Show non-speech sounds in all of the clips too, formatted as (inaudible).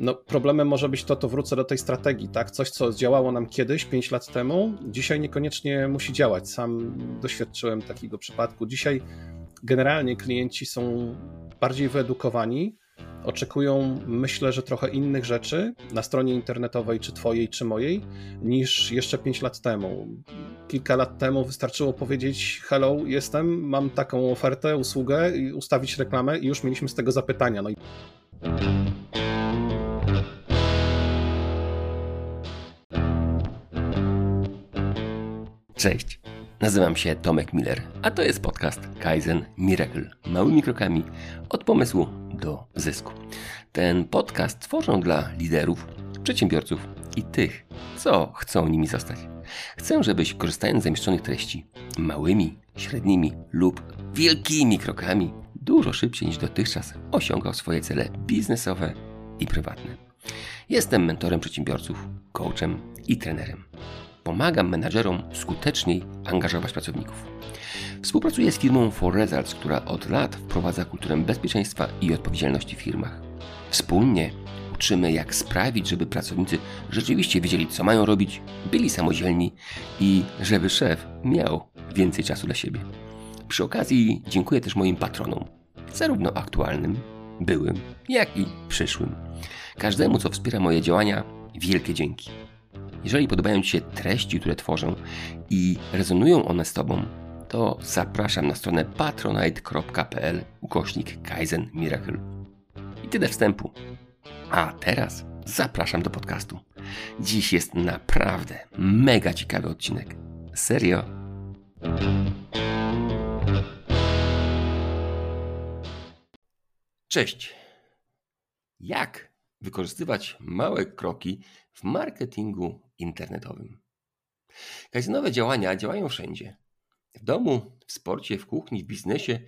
No, problemem może być to, to wrócę do tej strategii, tak? Coś, co działało nam kiedyś, 5 lat temu, dzisiaj niekoniecznie musi działać. Sam doświadczyłem takiego przypadku. Dzisiaj generalnie klienci są bardziej wyedukowani, oczekują, myślę, że trochę innych rzeczy na stronie internetowej, czy twojej, czy mojej, niż jeszcze 5 lat temu. Kilka lat temu wystarczyło powiedzieć: Hello, jestem, mam taką ofertę, usługę, ustawić reklamę, i już mieliśmy z tego zapytania. No i... Cześć, nazywam się Tomek Miller, a to jest podcast Kaizen Miracle. Małymi krokami od pomysłu do zysku. Ten podcast tworzę dla liderów, przedsiębiorców i tych, co chcą nimi zostać. Chcę, żebyś korzystając z zamieszczonych treści małymi, średnimi lub wielkimi krokami dużo szybciej niż dotychczas osiągał swoje cele biznesowe i prywatne. Jestem mentorem przedsiębiorców, coachem i trenerem pomagam menadżerom skuteczniej angażować pracowników. Współpracuję z firmą For Results, która od lat wprowadza kulturę bezpieczeństwa i odpowiedzialności w firmach. Wspólnie uczymy, jak sprawić, żeby pracownicy rzeczywiście wiedzieli, co mają robić, byli samodzielni i żeby szef miał więcej czasu dla siebie. Przy okazji dziękuję też moim patronom, zarówno aktualnym, byłym, jak i przyszłym. Każdemu, co wspiera moje działania, wielkie dzięki. Jeżeli podobają Ci się treści, które tworzę i rezonują one z Tobą, to zapraszam na stronę patronite.pl ukośnik Kaizen Miracle. I tyle wstępu. A teraz zapraszam do podcastu. Dziś jest naprawdę mega ciekawy odcinek. Serio. Cześć. Jak wykorzystywać małe kroki w marketingu internetowym. Kazinowe działania działają wszędzie. W domu, w sporcie, w kuchni, w biznesie.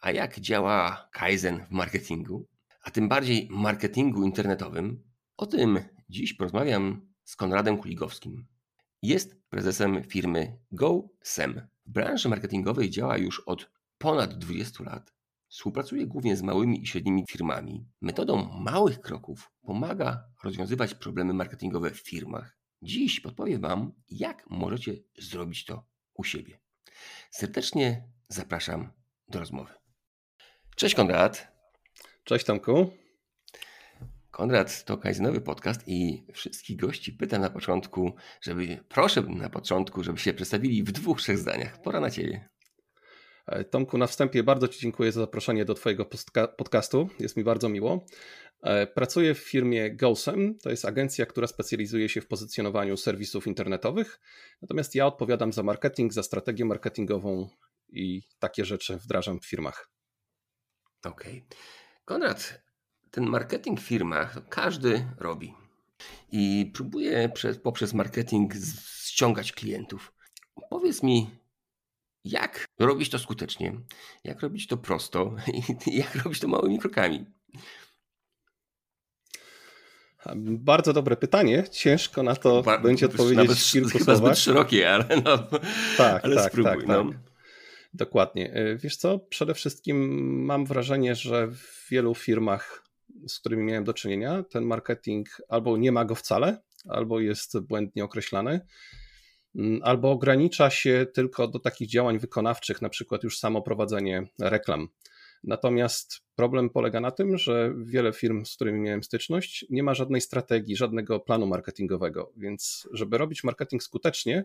A jak działa Kaizen w marketingu? A tym bardziej marketingu internetowym? O tym dziś porozmawiam z Konradem Kuligowskim. Jest prezesem firmy GoSem. W branży marketingowej działa już od ponad 20 lat. Współpracuje głównie z małymi i średnimi firmami. Metodą małych kroków pomaga rozwiązywać problemy marketingowe w firmach. Dziś podpowiem Wam, jak możecie zrobić to u siebie. Serdecznie zapraszam do rozmowy. Cześć Konrad. Cześć Tomku. Konrad to kajzenowy podcast i wszystkich gości pytam na początku, żeby, proszę na początku, żeby się przedstawili w dwóch, trzech zdaniach. Pora na Ciebie. E, Tomku, na wstępie bardzo Ci dziękuję za zaproszenie do Twojego podcastu. Jest mi bardzo miło. E, pracuję w firmie GoSem. To jest agencja, która specjalizuje się w pozycjonowaniu serwisów internetowych. Natomiast ja odpowiadam za marketing, za strategię marketingową i takie rzeczy wdrażam w firmach. Okej. Okay. Konrad, ten marketing w firmach każdy robi i próbuje przez, poprzez marketing ściągać klientów. Powiedz mi, jak robić to skutecznie, jak robić to prosto (laughs) i jak robić to małymi krokami. Bardzo dobre pytanie. Ciężko na to ba będzie odpowiedzieć nawet, w kilku chyba słowach. zbyt szerokie, ale, no, tak, ale tak, spróbuj. Tak, no. tak. Dokładnie. E, wiesz co, przede wszystkim mam wrażenie, że w wielu firmach, z którymi miałem do czynienia, ten marketing albo nie ma go wcale, albo jest błędnie określany, albo ogranicza się tylko do takich działań wykonawczych, na przykład już samo prowadzenie reklam. Natomiast problem polega na tym, że wiele firm, z którymi miałem styczność, nie ma żadnej strategii, żadnego planu marketingowego. Więc, żeby robić marketing skutecznie,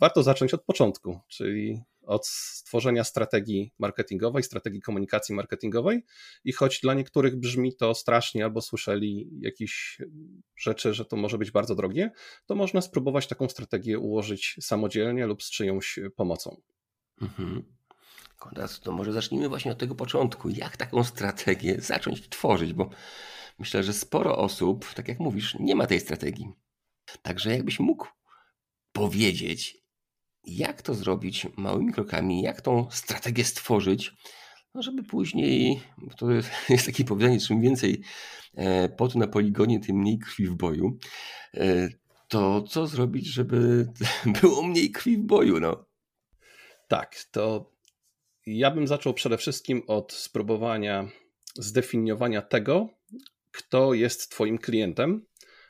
warto zacząć od początku, czyli od stworzenia strategii marketingowej, strategii komunikacji marketingowej. I choć dla niektórych brzmi to strasznie, albo słyszeli jakieś rzeczy, że to może być bardzo drogie, to można spróbować taką strategię ułożyć samodzielnie lub z czyjąś pomocą. Mhm. To może zacznijmy właśnie od tego początku. Jak taką strategię zacząć tworzyć? Bo myślę, że sporo osób, tak jak mówisz, nie ma tej strategii. Także jakbyś mógł powiedzieć, jak to zrobić małymi krokami, jak tą strategię stworzyć, no żeby później, bo to (laughs) jest takie powiedzenie, czym więcej e, potu na poligonie, tym mniej krwi w boju, e, to co zrobić, żeby (laughs) było mniej krwi w boju? No? Tak, to ja bym zaczął przede wszystkim od spróbowania zdefiniowania tego, kto jest Twoim klientem,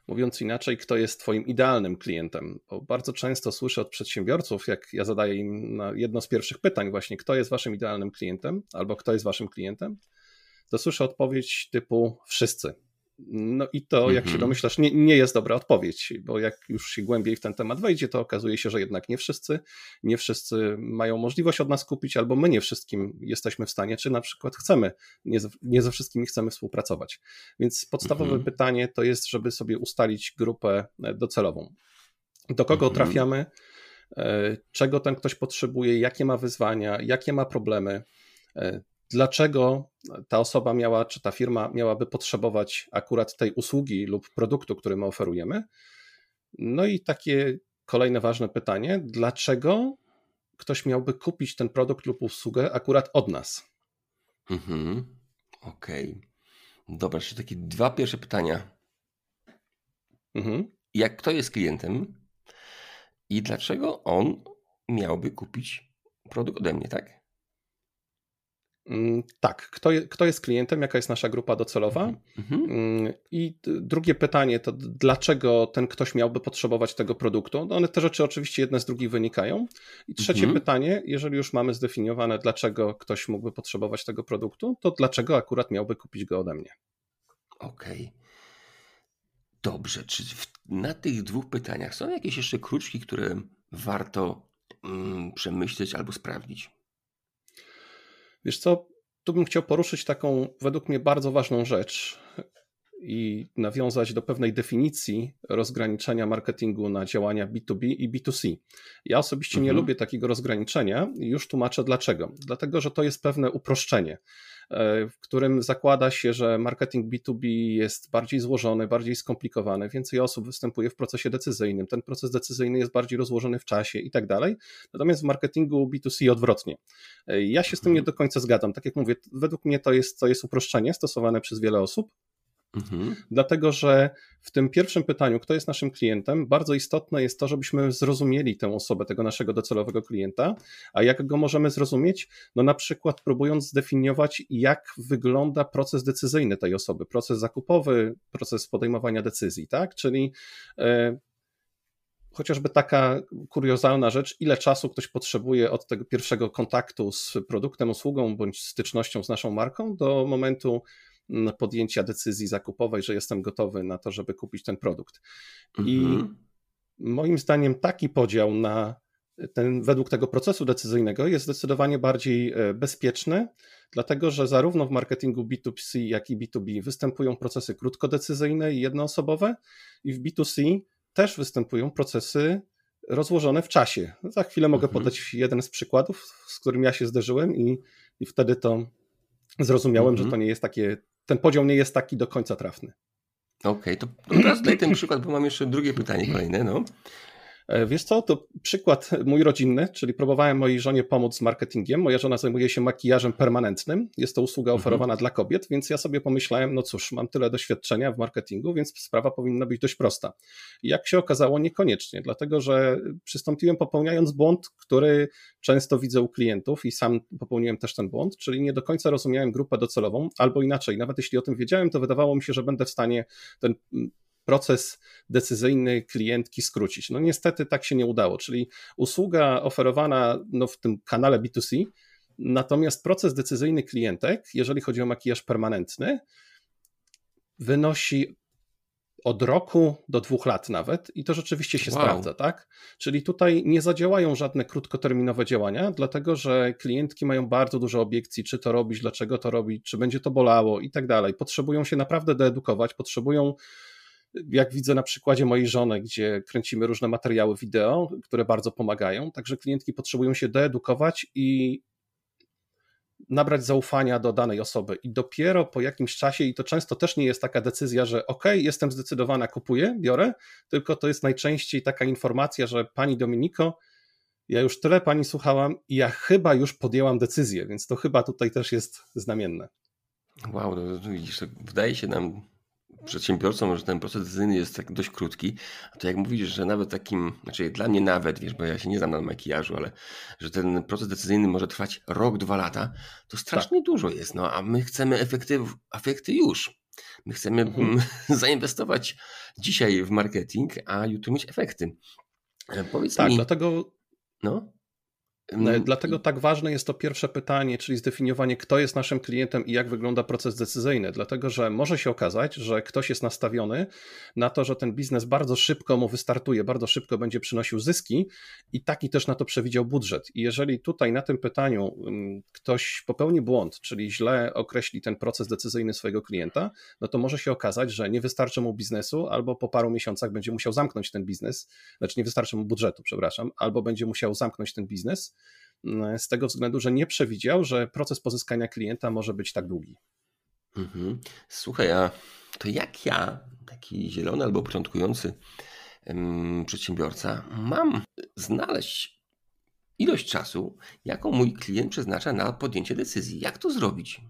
mówiąc inaczej, kto jest Twoim idealnym klientem. Bo bardzo często słyszę od przedsiębiorców, jak ja zadaję im jedno z pierwszych pytań, właśnie kto jest Waszym idealnym klientem, albo kto jest Waszym klientem, to słyszę odpowiedź typu wszyscy. No i to, jak się mhm. domyślasz, nie, nie jest dobra odpowiedź, bo jak już się głębiej w ten temat wejdzie, to okazuje się, że jednak nie wszyscy, nie wszyscy mają możliwość od nas kupić, albo my nie wszystkim jesteśmy w stanie, czy na przykład chcemy, nie, nie ze wszystkimi chcemy współpracować. Więc podstawowe mhm. pytanie to jest, żeby sobie ustalić grupę e, docelową. Do kogo mhm. trafiamy, e, czego ten ktoś potrzebuje, jakie ma wyzwania, jakie ma problemy, e, dlaczego ta osoba miała, czy ta firma miałaby potrzebować akurat tej usługi lub produktu, który my oferujemy. No i takie kolejne ważne pytanie, dlaczego ktoś miałby kupić ten produkt lub usługę akurat od nas? Mhm. Okej. Okay. Dobra, jeszcze takie dwa pierwsze pytania. Mhm. Jak kto jest klientem i dlaczego on miałby kupić produkt ode mnie, tak? Mm, tak, kto, kto jest klientem, jaka jest nasza grupa docelowa? Mhm. Mm, I drugie pytanie to dlaczego ten ktoś miałby potrzebować tego produktu? No one te rzeczy oczywiście jedne z drugich wynikają. I trzecie mhm. pytanie, jeżeli już mamy zdefiniowane, dlaczego ktoś mógłby potrzebować tego produktu, to dlaczego akurat miałby kupić go ode mnie? Okej. Okay. Dobrze, czy na tych dwóch pytaniach są jakieś jeszcze kruczki, które warto mm, przemyśleć albo sprawdzić? Wiesz co, tu bym chciał poruszyć taką według mnie bardzo ważną rzecz i nawiązać do pewnej definicji rozgraniczenia marketingu na działania B2B i B2C. Ja osobiście mhm. nie lubię takiego rozgraniczenia i już tłumaczę dlaczego. Dlatego, że to jest pewne uproszczenie. E, w którym zakłada się, że marketing B2B jest bardziej złożony, bardziej skomplikowany, więcej osób występuje w procesie decyzyjnym, ten proces decyzyjny jest bardziej rozłożony w czasie i tak dalej. Natomiast w marketingu B2C odwrotnie. E, ja się z tym nie do końca zgadzam. Tak jak mówię, według mnie to jest, to jest uproszczenie stosowane przez wiele osób. Mhm. Dlatego, że w tym pierwszym pytaniu, kto jest naszym klientem, bardzo istotne jest to, żebyśmy zrozumieli tę osobę, tego naszego docelowego klienta. A jak go możemy zrozumieć? No na przykład próbując zdefiniować, jak wygląda proces decyzyjny tej osoby, proces zakupowy, proces podejmowania decyzji, tak? Czyli e, chociażby taka kuriozalna rzecz, ile czasu ktoś potrzebuje od tego pierwszego kontaktu z produktem, usługą bądź stycznością z naszą marką do momentu podjęcia decyzji zakupowej, że jestem gotowy na to, żeby kupić ten produkt. I mhm. moim zdaniem taki podział na ten, według tego procesu decyzyjnego jest zdecydowanie bardziej e, bezpieczny, dlatego że zarówno w marketingu B2C, jak i B2B występują procesy krótkodecyzyjne i jednoosobowe, i w B2C też występują procesy rozłożone w czasie. Za chwilę mogę mhm. podać jeden z przykładów, z którym ja się zderzyłem, i, i wtedy to zrozumiałem, mhm. że to nie jest takie ten podział nie jest taki do końca trafny. Okej, okay, to teraz daj ten przykład, bo mam jeszcze drugie pytanie kolejne. No. E, wiesz co, to przykład mój rodzinny, czyli próbowałem mojej żonie pomóc z marketingiem. Moja żona zajmuje się makijażem permanentnym. Jest to usługa mhm. oferowana mhm. dla kobiet, więc ja sobie pomyślałem, no cóż, mam tyle doświadczenia w marketingu, więc sprawa powinna być dość prosta. Jak się okazało, niekoniecznie, dlatego że przystąpiłem popełniając błąd, który często widzę u klientów i sam popełniłem też ten błąd, czyli nie do końca rozumiałem grupę docelową, albo inaczej, nawet jeśli o tym wiedziałem, to wydawało mi się, że będę w stanie ten proces decyzyjny klientki skrócić. No niestety tak się nie udało, czyli usługa oferowana no, w tym kanale B2C, natomiast proces decyzyjny klientek, jeżeli chodzi o makijaż permanentny, wynosi od roku do dwóch lat nawet i to rzeczywiście się wow. sprawdza, tak? Czyli tutaj nie zadziałają żadne krótkoterminowe działania, dlatego że klientki mają bardzo dużo obiekcji, czy to robić, dlaczego to robić, czy będzie to bolało i tak dalej. Potrzebują się naprawdę doedukować, potrzebują jak widzę na przykładzie mojej żony, gdzie kręcimy różne materiały wideo, które bardzo pomagają, także klientki potrzebują się doedukować i nabrać zaufania do danej osoby. I dopiero po jakimś czasie, i to często też nie jest taka decyzja, że ok, jestem zdecydowana, kupuję, biorę, tylko to jest najczęściej taka informacja, że pani Dominiko, ja już tyle pani słuchałam i ja chyba już podjęłam decyzję, więc to chyba tutaj też jest znamienne. Wow, to widzisz, wydaje się nam przedsiębiorcom, że ten proces decyzyjny jest tak dość krótki, to jak mówisz, że nawet takim, znaczy dla mnie nawet, wiesz, bo ja się nie znam na makijażu, ale że ten proces decyzyjny może trwać rok, dwa lata, to strasznie tak. dużo jest, no a my chcemy efekty, efekty już. My chcemy mhm. (laughs) zainwestować dzisiaj w marketing, a jutro mieć efekty. E, powiedz tak, mi. dlatego. No? Mm, dlatego tak ważne jest to pierwsze pytanie, czyli zdefiniowanie, kto jest naszym klientem i jak wygląda proces decyzyjny. Dlatego, że może się okazać, że ktoś jest nastawiony na to, że ten biznes bardzo szybko mu wystartuje, bardzo szybko będzie przynosił zyski i taki też na to przewidział budżet. I jeżeli tutaj na tym pytaniu mm, ktoś popełni błąd, czyli źle określi ten proces decyzyjny swojego klienta, no to może się okazać, że nie wystarczy mu biznesu, albo po paru miesiącach będzie musiał zamknąć ten biznes, znaczy nie wystarczy mu budżetu, przepraszam, albo będzie musiał zamknąć ten biznes z tego względu, że nie przewidział, że proces pozyskania klienta może być tak długi. Mhm. Słuchaj, a to jak ja, taki zielony albo początkujący przedsiębiorca, mam znaleźć ilość czasu, jaką mój klient przeznacza na podjęcie decyzji? Jak to zrobić?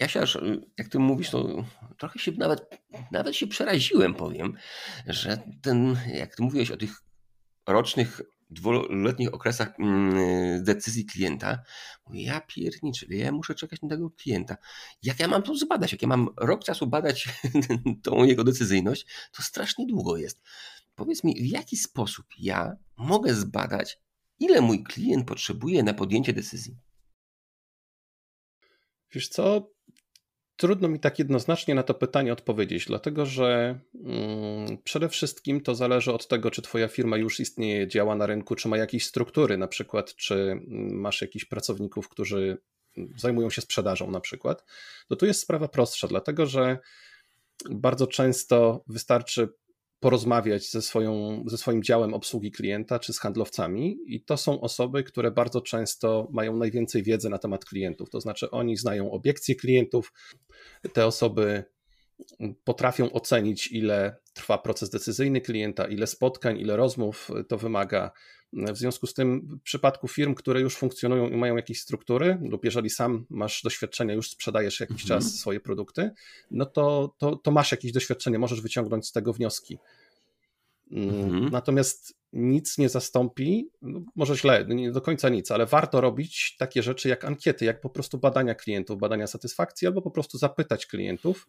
Ja się aż, jak ty mówisz, to trochę się nawet, nawet się przeraziłem, powiem, że ten, jak ty mówiłeś o tych rocznych dwuletnich okresach mm, decyzji klienta, mówię, ja pierniczę, ja muszę czekać na tego klienta. Jak ja mam to zbadać? Jak ja mam rok czasu badać (laughs) tą jego decyzyjność, to strasznie długo jest. Powiedz mi, w jaki sposób ja mogę zbadać, ile mój klient potrzebuje na podjęcie decyzji? Wiesz co, Trudno mi tak jednoznacznie na to pytanie odpowiedzieć, dlatego że mm, przede wszystkim to zależy od tego, czy Twoja firma już istnieje, działa na rynku, czy ma jakieś struktury, na przykład, czy mm, masz jakichś pracowników, którzy zajmują się sprzedażą, na przykład. To tu jest sprawa prostsza, dlatego że bardzo często wystarczy porozmawiać ze, swoją, ze swoim działem obsługi klienta czy z handlowcami, i to są osoby, które bardzo często mają najwięcej wiedzy na temat klientów. To znaczy, oni znają obiekcje klientów, te osoby potrafią ocenić, ile trwa proces decyzyjny klienta, ile spotkań, ile rozmów to wymaga. W związku z tym, w przypadku firm, które już funkcjonują i mają jakieś struktury, lub jeżeli sam masz doświadczenia, już sprzedajesz jakiś mhm. czas swoje produkty, no to, to, to, masz jakieś doświadczenie, możesz wyciągnąć z tego wnioski. Mm, mhm. Natomiast nic nie zastąpi, no może źle, nie do końca nic, ale warto robić takie rzeczy jak ankiety, jak po prostu badania klientów, badania satysfakcji, albo po prostu zapytać klientów,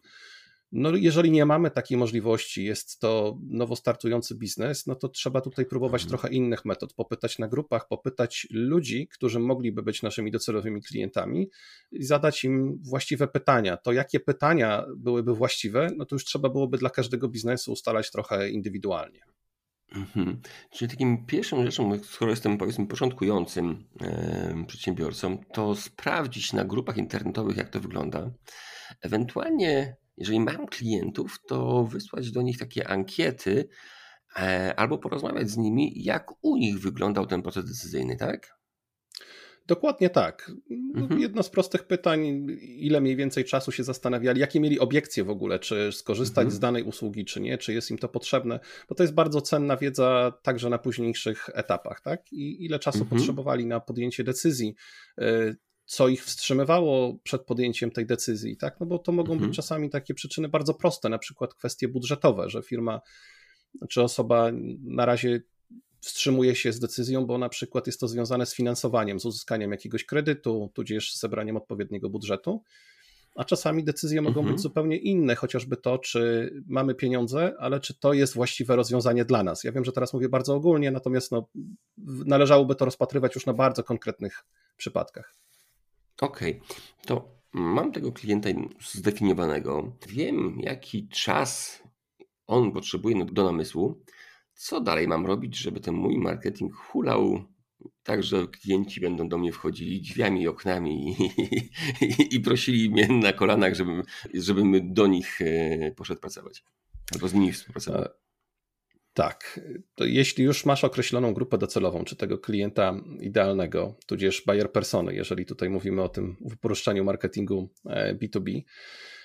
no, jeżeli nie mamy takiej możliwości, jest to nowo startujący biznes, no to trzeba tutaj próbować mhm. trochę innych metod. Popytać na grupach, popytać ludzi, którzy mogliby być naszymi docelowymi klientami i zadać im właściwe pytania. To jakie pytania byłyby właściwe, no to już trzeba byłoby dla każdego biznesu ustalać trochę indywidualnie. Mhm. Czyli takim pierwszą rzeczą, skoro jestem powiedzmy początkującym przedsiębiorcą, to sprawdzić na grupach internetowych, jak to wygląda. Ewentualnie jeżeli mam klientów, to wysłać do nich takie ankiety e, albo porozmawiać z nimi, jak u nich wyglądał ten proces decyzyjny, tak? Dokładnie tak. No, mhm. Jedno z prostych pytań, ile mniej więcej czasu się zastanawiali, jakie mieli obiekcje w ogóle, czy skorzystać mhm. z danej usługi, czy nie, czy jest im to potrzebne, bo to jest bardzo cenna wiedza także na późniejszych etapach, tak? I ile czasu mhm. potrzebowali na podjęcie decyzji, e, co ich wstrzymywało przed podjęciem tej decyzji, tak? No bo to mogą mhm. być czasami takie przyczyny bardzo proste, na przykład kwestie budżetowe, że firma czy osoba na razie wstrzymuje się z decyzją, bo na przykład jest to związane z finansowaniem, z uzyskaniem jakiegoś kredytu, tudzież zebraniem odpowiedniego budżetu. A czasami decyzje mogą mhm. być zupełnie inne, chociażby to, czy mamy pieniądze, ale czy to jest właściwe rozwiązanie dla nas. Ja wiem, że teraz mówię bardzo ogólnie, natomiast no, należałoby to rozpatrywać już na bardzo konkretnych przypadkach. Okej, okay. to mam tego klienta zdefiniowanego. Wiem, jaki czas on potrzebuje do namysłu. Co dalej mam robić, żeby ten mój marketing hulał tak, że klienci będą do mnie wchodzili drzwiami oknami i, i, i prosili mnie na kolanach, żebym, żebym do nich e, poszedł pracować albo z nimi współpracował. Tak, to jeśli już masz określoną grupę docelową, czy tego klienta idealnego, tudzież buyer persony, jeżeli tutaj mówimy o tym uproszczeniu marketingu B2B, e,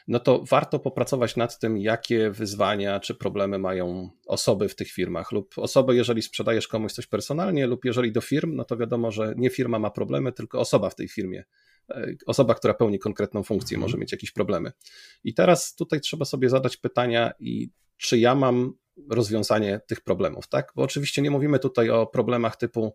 no to warto popracować nad tym, jakie wyzwania czy problemy mają osoby w tych firmach, lub osoby, jeżeli sprzedajesz komuś coś personalnie, lub jeżeli do firm, no to wiadomo, że nie firma ma problemy, tylko osoba w tej firmie. E, osoba, która pełni konkretną funkcję, mhm. może mieć jakieś problemy. I teraz tutaj trzeba sobie zadać pytania, i czy ja mam rozwiązanie tych problemów, tak? Bo oczywiście nie mówimy tutaj o problemach typu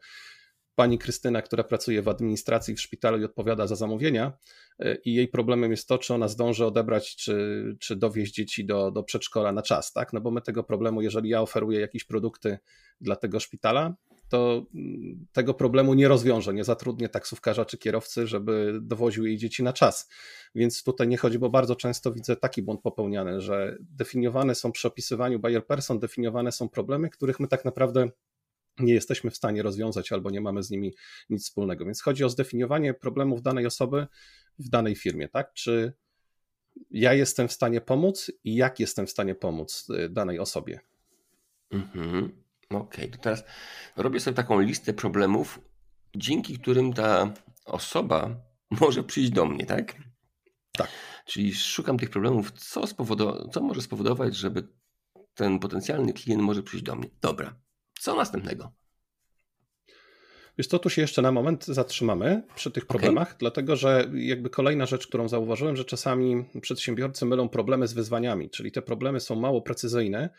pani Krystyna, która pracuje w administracji w szpitalu i odpowiada za zamówienia, e, i jej problemem jest to, czy ona zdąży odebrać, czy, czy dowieźć dzieci do, do przedszkola na czas, tak? No bo my tego problemu, jeżeli ja oferuję jakieś produkty dla tego szpitala, to mm, tego problemu nie rozwiąże, nie zatrudnię taksówkarza czy kierowcy, żeby dowoził jej dzieci na czas. Więc tutaj nie chodzi, bo bardzo często widzę taki błąd popełniany, że definiowane są przy opisywaniu buyer person, definiowane są problemy, których my tak naprawdę nie jesteśmy w stanie rozwiązać albo nie mamy z nimi nic wspólnego. Więc chodzi o zdefiniowanie problemów danej osoby w danej firmie, tak? Czy ja jestem w stanie pomóc i jak jestem w stanie pomóc y, danej osobie. Mhm. Okej, okay. to teraz robię sobie taką listę problemów, dzięki którym ta osoba może przyjść do mnie, tak? Tak. Czyli szukam tych problemów, co, spowodowa- co może spowodować, żeby ten potencjalny klient może przyjść do mnie. Dobra, co następnego? Wiesz co, tu się jeszcze na moment zatrzymamy przy tych problemach, okay. dlatego że jakby kolejna rzecz, którą zauważyłem, że czasami przedsiębiorcy mylą problemy z wyzwaniami, czyli te problemy są mało precyzyjne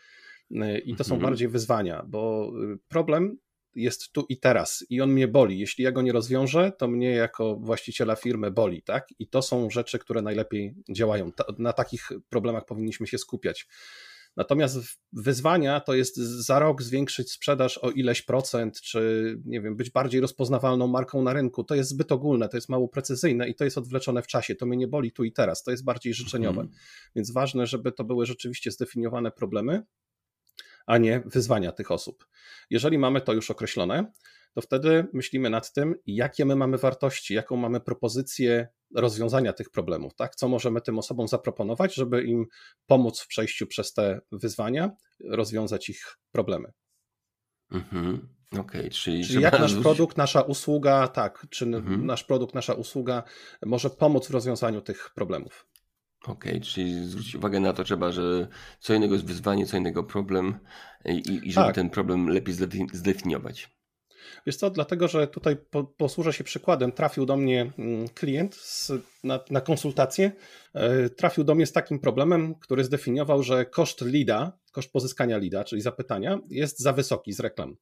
i to są -hmm. bardziej wyzwania, bo y, problem jest tu i teraz i on mnie boli. Jeśli ja go nie rozwiążę, to mnie jako właściciela firmy boli, tak? I to są rzeczy, które najlepiej działają. Na takich problemach powinniśmy się skupiać. Natomiast wyzwania to jest za rok zwiększyć sprzedaż o ileś procent, czy nie wiem, być bardziej rozpoznawalną marką na rynku. To jest zbyt ogólne, to jest mało precyzyjne i to jest odwleczone w czasie. To mnie nie boli tu i teraz, to jest bardziej życzeniowe. Mhm. Więc ważne, żeby to były rzeczywiście zdefiniowane problemy, a nie wyzwania tych osób. Jeżeli mamy to już określone, to wtedy myślimy nad tym, jakie my mamy wartości, jaką mamy propozycję rozwiązania tych problemów, tak? Co możemy tym osobom zaproponować, żeby im pomóc w przejściu przez te wyzwania, rozwiązać ich problemy. Mhm. Okay, czyli, czyli jak nasz (laughs) produkt, nasza usługa, tak, czy mhm. nasz produkt, nasza usługa może pomóc w rozwiązaniu tych problemów. Okej, okay, czyli zwrócić uwagę na to trzeba, że co innego jest wyzwanie, co innego problem i, i żeby tak. ten problem lepiej zdefiniować. Wiesz co, dlatego, że tutaj po, posłużę się przykładem. Trafił do mnie mm, klient z, na, na konsultację. E, trafił do mnie z takim problemem, który zdefiniował, że koszt lida, koszt pozyskania lida, czyli zapytania, jest za wysoki z reklam.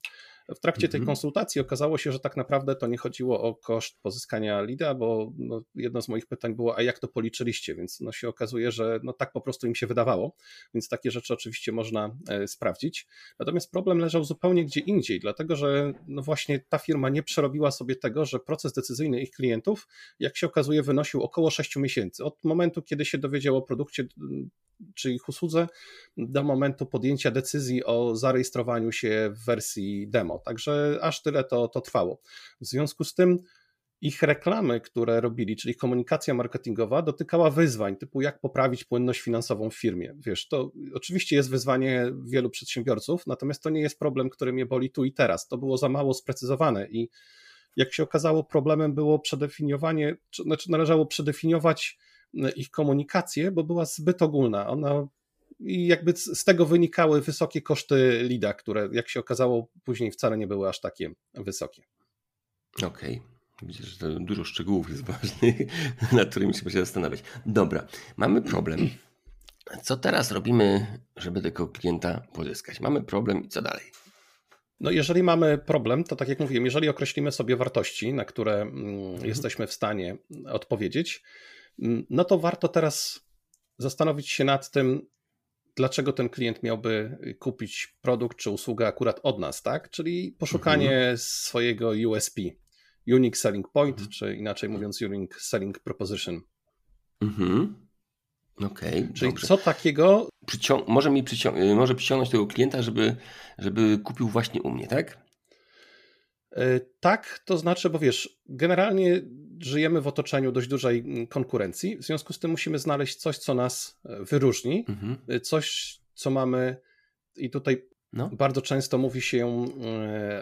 W trakcie tej mhm. konsultacji okazało się, że tak naprawdę to nie chodziło o koszt pozyskania lida, bo no, jedno z moich pytań było, a jak to policzyliście? Więc no, się okazuje, że no, tak po prostu im się wydawało, więc takie rzeczy oczywiście można e, sprawdzić. Natomiast problem leżał zupełnie gdzie indziej, dlatego że no, właśnie ta firma nie przerobiła sobie tego, że proces decyzyjny ich klientów, jak się okazuje, wynosił około 6 miesięcy. Od momentu, kiedy się dowiedział o produkcie czy ich usłudze do momentu podjęcia decyzji o zarejestrowaniu się w wersji demo. Także aż tyle to, to trwało. W związku z tym ich reklamy, które robili, czyli komunikacja marketingowa, dotykała wyzwań, typu jak poprawić płynność finansową w firmie. Wiesz, to oczywiście jest wyzwanie wielu przedsiębiorców, natomiast to nie jest problem, który mnie boli tu i teraz. To było za mało sprecyzowane i jak się okazało, problemem było przedefiniowanie, znaczy należało przedefiniować ich komunikację, bo była zbyt ogólna. Ona i jakby z tego wynikały wysokie koszty LIDA, które jak się okazało później wcale nie były aż takie wysokie. Okej. Okay. Widzę, że dużo szczegółów jest ważnych, (laughs) nad którymi trzeba się zastanawiać. Dobra, mamy problem. Co teraz robimy, żeby tego klienta pozyskać? Mamy problem i co dalej? No, jeżeli mamy problem, to tak jak mówiłem, jeżeli określimy sobie wartości, na które mm, mhm. jesteśmy w stanie odpowiedzieć, no to warto teraz zastanowić się nad tym, dlaczego ten klient miałby kupić produkt czy usługę akurat od nas, tak? Czyli poszukanie mhm. swojego USP, Unique Selling Point, mhm. czy inaczej mówiąc Unique Selling Proposition. Mhm. Okej. Okay, Czyli dobrze. co takiego. Przycią może mi przycią y, może przyciągnąć tego klienta, żeby, żeby kupił właśnie u mnie, tak? E, tak, to znaczy, bo wiesz, generalnie żyjemy w otoczeniu dość dużej mm, konkurencji, w związku z tym musimy znaleźć coś, co nas e, wyróżni, mhm. E, coś, co mamy i tutaj no. bardzo często mówi się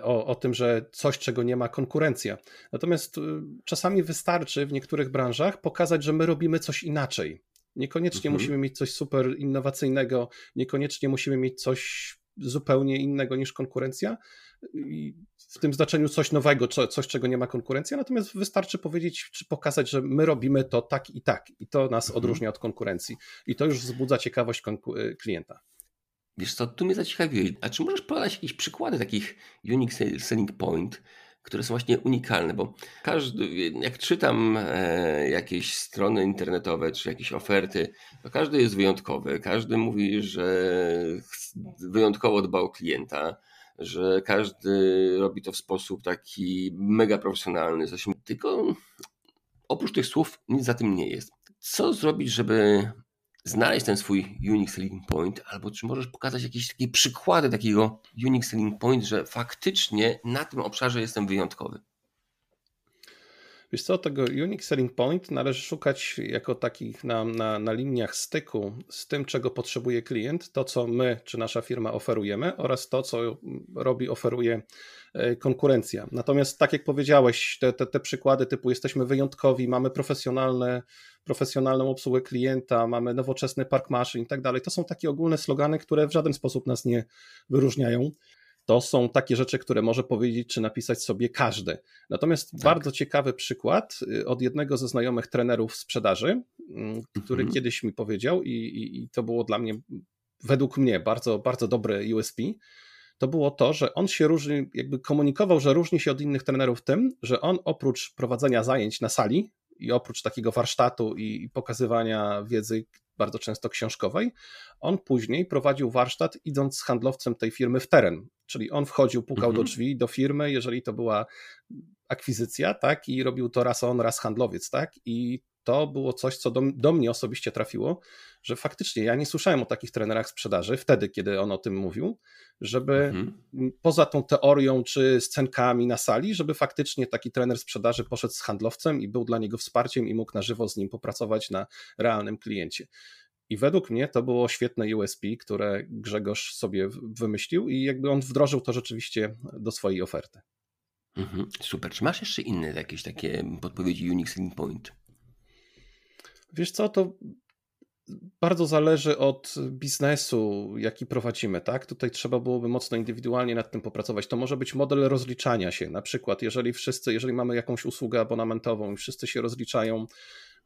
o, o tym, że coś, czego nie ma konkurencja. Natomiast czasami wystarczy w niektórych branżach pokazać, że my robimy coś inaczej. Niekoniecznie mhm. musimy mieć coś super innowacyjnego, niekoniecznie musimy mieć coś zupełnie innego niż konkurencja. I w tym znaczeniu coś nowego, coś, czego nie ma konkurencja, natomiast wystarczy powiedzieć, czy pokazać, że my robimy to tak i tak i to nas mhm. odróżnia od konkurencji i to już wzbudza ciekawość y, klienta. Wiesz co, tu mnie zaciekawiłeś. A czy możesz podać jakieś przykłady takich unique selling point, które są właśnie unikalne, bo każdy, jak czytam e, jakieś strony internetowe czy jakieś oferty, to każdy jest wyjątkowy. Każdy mówi, że wyjątkowo dba o klienta, że każdy robi to w sposób taki mega profesjonalny. Tylko oprócz tych słów nic za tym nie jest. Co zrobić, żeby znaleźć ten swój unique selling point, albo czy możesz pokazać jakieś takie przykłady takiego unique selling point, że faktycznie na tym obszarze jestem wyjątkowy? Wiesz co, tego unique selling point należy szukać jako takich na, na, na liniach styku z tym, czego potrzebuje klient, to co my czy nasza firma oferujemy oraz to, co robi, oferuje e, konkurencja. Natomiast tak jak powiedziałeś, te, te, te przykłady typu jesteśmy wyjątkowi, mamy profesjonalne, profesjonalną obsługę klienta, mamy nowoczesny park maszyn i tak dalej, to są takie ogólne slogany, które w żaden sposób nas nie wyróżniają to są takie rzeczy, które może powiedzieć czy napisać sobie każdy. Natomiast tak. bardzo ciekawy przykład y, od jednego ze znajomych trenerów sprzedaży, mm, który mhm. kiedyś mi powiedział, i, i, i to było dla mnie, według mnie, bardzo, bardzo dobry USP. To było to, że on się różni, jakby komunikował, że różni się od innych trenerów tym, że on oprócz prowadzenia zajęć na sali i oprócz takiego warsztatu i pokazywania wiedzy bardzo często książkowej, on później prowadził warsztat idąc z handlowcem tej firmy w teren. Czyli on wchodził, pukał mhm. do drzwi, do firmy, jeżeli to była akwizycja, tak, i robił to raz on, raz handlowiec, tak, i to było coś, co do, do, mnie osobiście trafiło, że faktycznie ja nie słyszałem o takich trenerach sprzedaży wtedy, kiedy on o tym mówił, żeby mhm. poza tą teorią czy scenkami na sali, żeby faktycznie taki trener sprzedaży poszedł z handlowcem i był dla niego wsparciem i mógł na żywo z nim popracować na realnym kliencie. I według mnie to było świetne USP, które Grzegorz sobie wymyślił i jakby on wdrożył to rzeczywiście do swojej oferty. Mhm, super. Czy masz jeszcze inne jakieś takie podpowiedzi Unix Selling Point? Wiesz co, to bardzo zależy od biznesu, jaki prowadzimy, tak? Tutaj trzeba byłoby mocno indywidualnie nad tym popracować. To może być model rozliczania się. Na przykład, jeżeli wszyscy, jeżeli mamy jakąś usługę abonamentową i wszyscy się rozliczają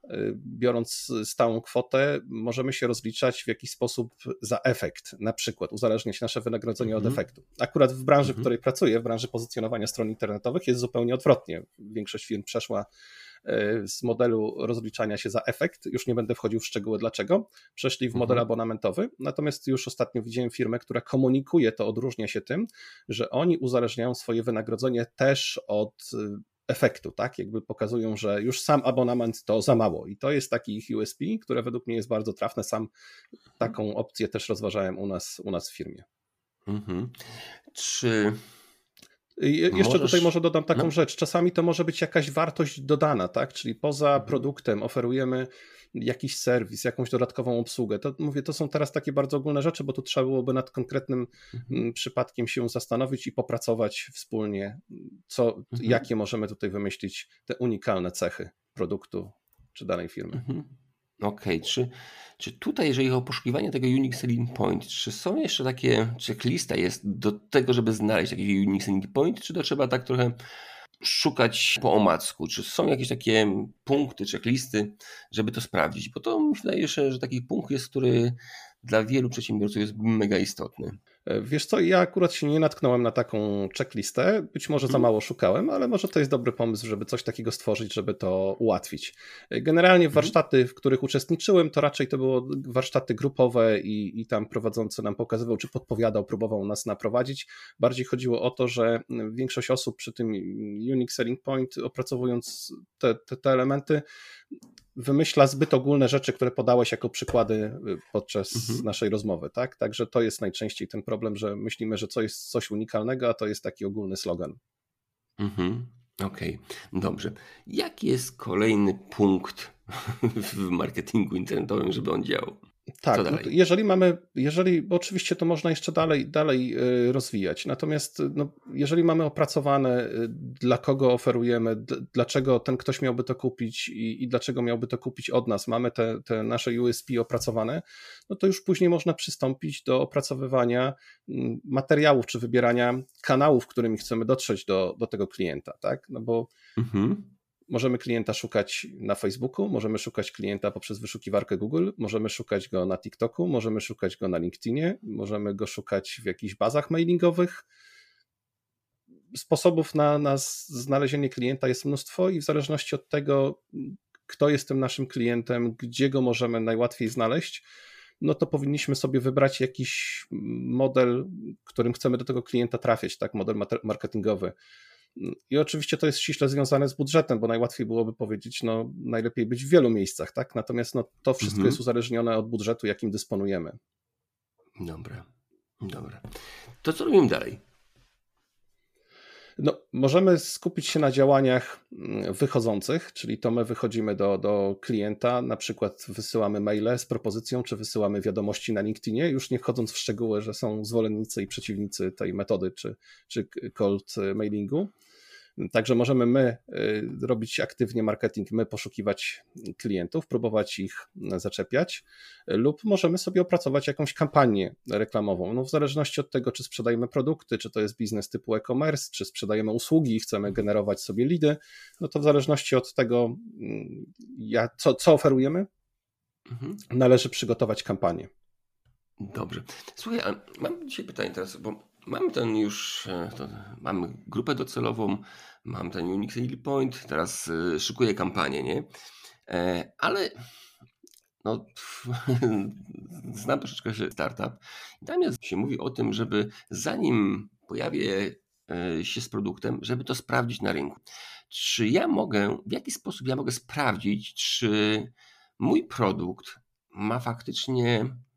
y, biorąc stałą kwotę, możemy się rozliczać w jakiś sposób za efekt, na przykład uzależnia się nasze wynagrodzenie od mhm. efektu. Akurat w branży, w mhm. której pracuję, w branży pozycjonowania stron internetowych jest zupełnie odwrotnie. Większość firm przeszła z modelu rozliczania się za efekt, już nie będę wchodził w szczegóły dlaczego, przeszli w model mhm. abonamentowy, natomiast już ostatnio widziałem firmę, która komunikuje to, odróżnia się tym, że oni uzależniają swoje wynagrodzenie też od e, efektu, tak? Jakby pokazują, że już sam abonament to za mało i to jest taki ich USP, które według mnie jest bardzo trafne. Sam taką opcję też rozważałem u nas, u nas w firmie. Mhm. Czy jeszcze Możesz... tutaj może dodam taką no. rzecz. Czasami to może być jakaś wartość dodana, tak? Czyli poza mhm. produktem oferujemy jakiś serwis, jakąś dodatkową obsługę. To mówię, to są teraz takie bardzo ogólne rzeczy, bo tu trzeba byłoby nad konkretnym mhm. Mm, przypadkiem się zastanowić i popracować wspólnie, co, mhm. jakie możemy tutaj wymyślić te unikalne cechy produktu czy danej firmy. Mhm. Okej, okay. czy, czy tutaj, jeżeli chodzi o poszukiwanie tego unique selling point, czy są jeszcze takie, checklista jest do tego, żeby znaleźć taki unique selling point, czy to trzeba tak trochę szukać po omacku? Czy są jakieś takie punkty, checklisty, żeby to sprawdzić? Bo to mi się wydaje, że taki punkt jest, który dla wielu przedsiębiorców jest mega istotny. E, wiesz co, ja akurat się nie natknąłem na taką checklistę, być może za mhm. mało szukałem, ale może to jest dobry pomysł, żeby coś takiego stworzyć, żeby to ułatwić. E, generalnie mhm. warsztaty, w których uczestniczyłem, to raczej to były warsztaty grupowe i, i tam prowadzący nam pokazywał, czy podpowiadał, próbował nas naprowadzić. Bardziej chodziło o to, że większość osób przy tym Unique Selling Point, opracowując te, te, te elementy, wymyśla zbyt ogólne rzeczy, które podałeś jako przykłady y, podczas mhm. naszej rozmowy, tak? Także to jest najczęściej ten problem, że myślimy, że co jest coś unikalnego, a to jest taki ogólny slogan. Mhm. Okej, okay. dobrze. Jaki jest kolejny punkt (laughs) w marketingu internetowym, żeby on działał? Tak, no jeżeli mamy, jeżeli, bo oczywiście to można jeszcze dalej, dalej y, rozwijać, natomiast no, jeżeli mamy opracowane, y, dla kogo oferujemy, dlaczego ten ktoś miałby to kupić i, i dlaczego miałby to kupić od nas, mamy te, te nasze USP opracowane, no to już później można przystąpić do opracowywania mm, materiałów czy wybierania kanałów, którymi chcemy dotrzeć do, do tego klienta, tak? No bo mhm. Możemy klienta szukać na Facebooku, możemy szukać klienta poprzez wyszukiwarkę Google, możemy szukać go na TikToku, możemy szukać go na LinkedInie, możemy go szukać w jakichś bazach mailingowych. sposobów na, na znalezienie klienta jest mnóstwo i w zależności od tego, kto jest tym naszym klientem, gdzie go możemy najłatwiej znaleźć, no to powinniśmy sobie wybrać jakiś model, którym chcemy do tego klienta trafić, tak, model marketingowy. I oczywiście to jest ściśle związane z budżetem, bo najłatwiej byłoby powiedzieć, no najlepiej być w wielu miejscach, tak? Natomiast no, to wszystko mhm. jest uzależnione od budżetu, jakim dysponujemy. Dobra, dobra. To co robimy dalej? No, możemy skupić się na działaniach mm, wychodzących, czyli to my wychodzimy do, do klienta, na przykład wysyłamy maile z propozycją, czy wysyłamy wiadomości na LinkedInie, już nie wchodząc w szczegóły, że są zwolennicy i przeciwnicy tej metody, czy, czy cold mailingu. Także możemy my y, robić aktywnie marketing, my poszukiwać klientów, próbować ich zaczepiać, lub możemy sobie opracować jakąś kampanię reklamową. No w zależności od tego, czy sprzedajemy produkty, czy to jest biznes typu e-commerce, czy sprzedajemy usługi i chcemy generować sobie lidy, no to w zależności od tego, mm, ja, co, co oferujemy, mhm. należy przygotować kampanię. Dobrze. Słuchaj, mam dzisiaj pytanie teraz, bo Mamy ten już, e, to, mamy grupę docelową, mam ten Unix Daily Point, teraz y, szykuję kampanię, nie? E, ale no, (laughs) znam troszeczkę się startup i tam jest, się mówi o tym, żeby zanim pojawię się z produktem, żeby to sprawdzić na rynku. Czy ja mogę, w jaki sposób ja mogę sprawdzić, czy mój produkt ma faktycznie E,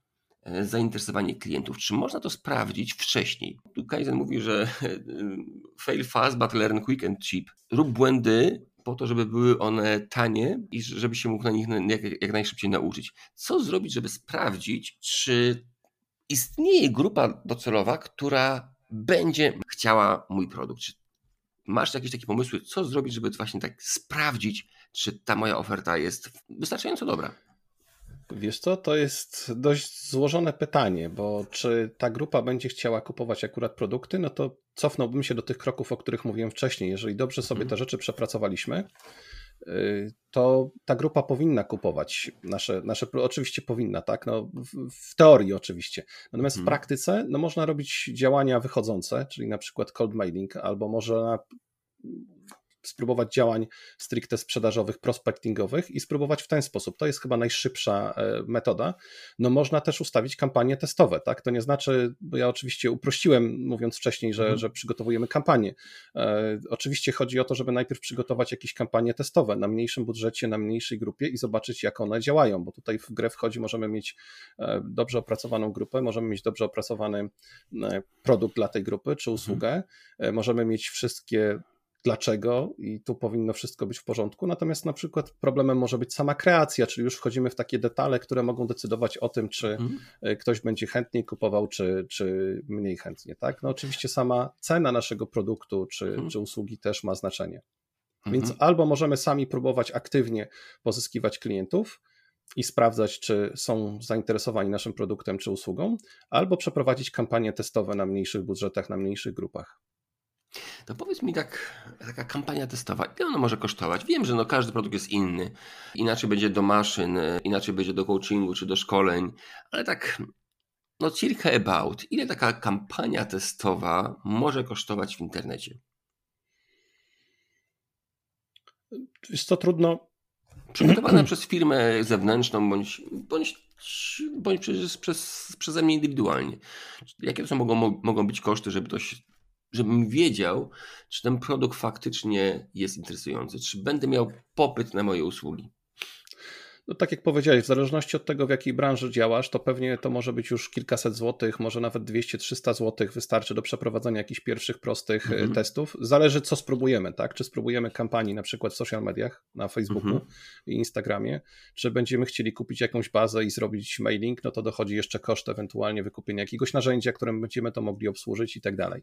zainteresowanie klientów. Czy można to sprawdzić wcześniej? Tu Kaizen mówi, że fail fast, but learn quick and cheap. Rób błędy po to, żeby były one tanie i żeby się mógł na nich jak, jak najszybciej nauczyć. Co zrobić, żeby sprawdzić, czy istnieje grupa docelowa, która będzie chciała mój produkt? Czy masz jakieś takie pomysły, co zrobić, żeby właśnie tak sprawdzić, czy ta moja oferta jest wystarczająco dobra? Wiesz co, to jest dość złożone pytanie, bo czy ta grupa będzie chciała kupować akurat produkty, no to cofnąłbym się do tych kroków, o których mówiłem wcześniej. Jeżeli dobrze sobie mhm. te rzeczy przepracowaliśmy, y, to ta grupa powinna kupować nasze, nasze oczywiście powinna, tak, no, w, w teorii oczywiście. Natomiast hmm. w mhm. praktyce no, można robić działania wychodzące, czyli na przykład cold mailing, albo można spróbować działań stricte sprzedażowych, prospectingowych i spróbować w ten sposób. To jest chyba najszybsza e, metoda. No można też ustawić kampanie testowe, tak? To nie znaczy, bo ja oczywiście uprościłem, mówiąc wcześniej, że, mhm. że przygotowujemy kampanię. E, oczywiście chodzi o to, żeby najpierw przygotować jakieś kampanie testowe na mniejszym budżecie, na mniejszej grupie i zobaczyć, jak one działają, bo tutaj w grę wchodzi, możemy mieć e, dobrze opracowaną grupę, możemy mieć dobrze opracowany e, produkt dla tej grupy czy usługę, mhm. możemy mieć wszystkie dlaczego i tu powinno wszystko być w porządku. Natomiast na przykład problemem może być sama kreacja, czyli już wchodzimy w takie detale, które mogą decydować o tym, czy mhm. ktoś będzie chętniej kupował, czy, czy mniej chętnie. Tak? No oczywiście sama cena naszego produktu czy, mhm. czy usługi też ma znaczenie. Więc mhm. albo możemy sami próbować aktywnie pozyskiwać klientów, i sprawdzać, czy są zainteresowani naszym produktem czy usługą, albo przeprowadzić kampanie testowe na mniejszych budżetach, na mniejszych grupach. To powiedz mi tak, taka kampania testowa, ile ona może kosztować? Wiem, że no każdy produkt jest inny. Inaczej będzie do maszyn, inaczej będzie do coachingu czy do szkoleń, ale tak no circa about, ile taka kampania testowa może kosztować w internecie? Jest to trudno. Przygotowana (clears throat) przez firmę zewnętrzną bądź, bądź, bądź przez, przez, przeze mnie indywidualnie. Jakie to są, mogą, mogą być koszty, żeby to żebym wiedział, czy ten produkt faktycznie jest interesujący, czy będę miał popyt na moje usługi. No, tak jak powiedziałeś, w zależności od tego, w jakiej branży działasz, to pewnie to może być już kilkaset złotych, może nawet 200-300 złotych wystarczy do przeprowadzenia jakichś pierwszych prostych mm -hmm. testów. Zależy, co spróbujemy, tak? Czy spróbujemy kampanii na przykład w social mediach, na Facebooku -hmm. i Instagramie, czy będziemy chcieli kupić jakąś bazę i zrobić mailing, no to dochodzi jeszcze koszt ewentualnie wykupienia jakiegoś narzędzia, którym będziemy to mogli obsłużyć i tak dalej.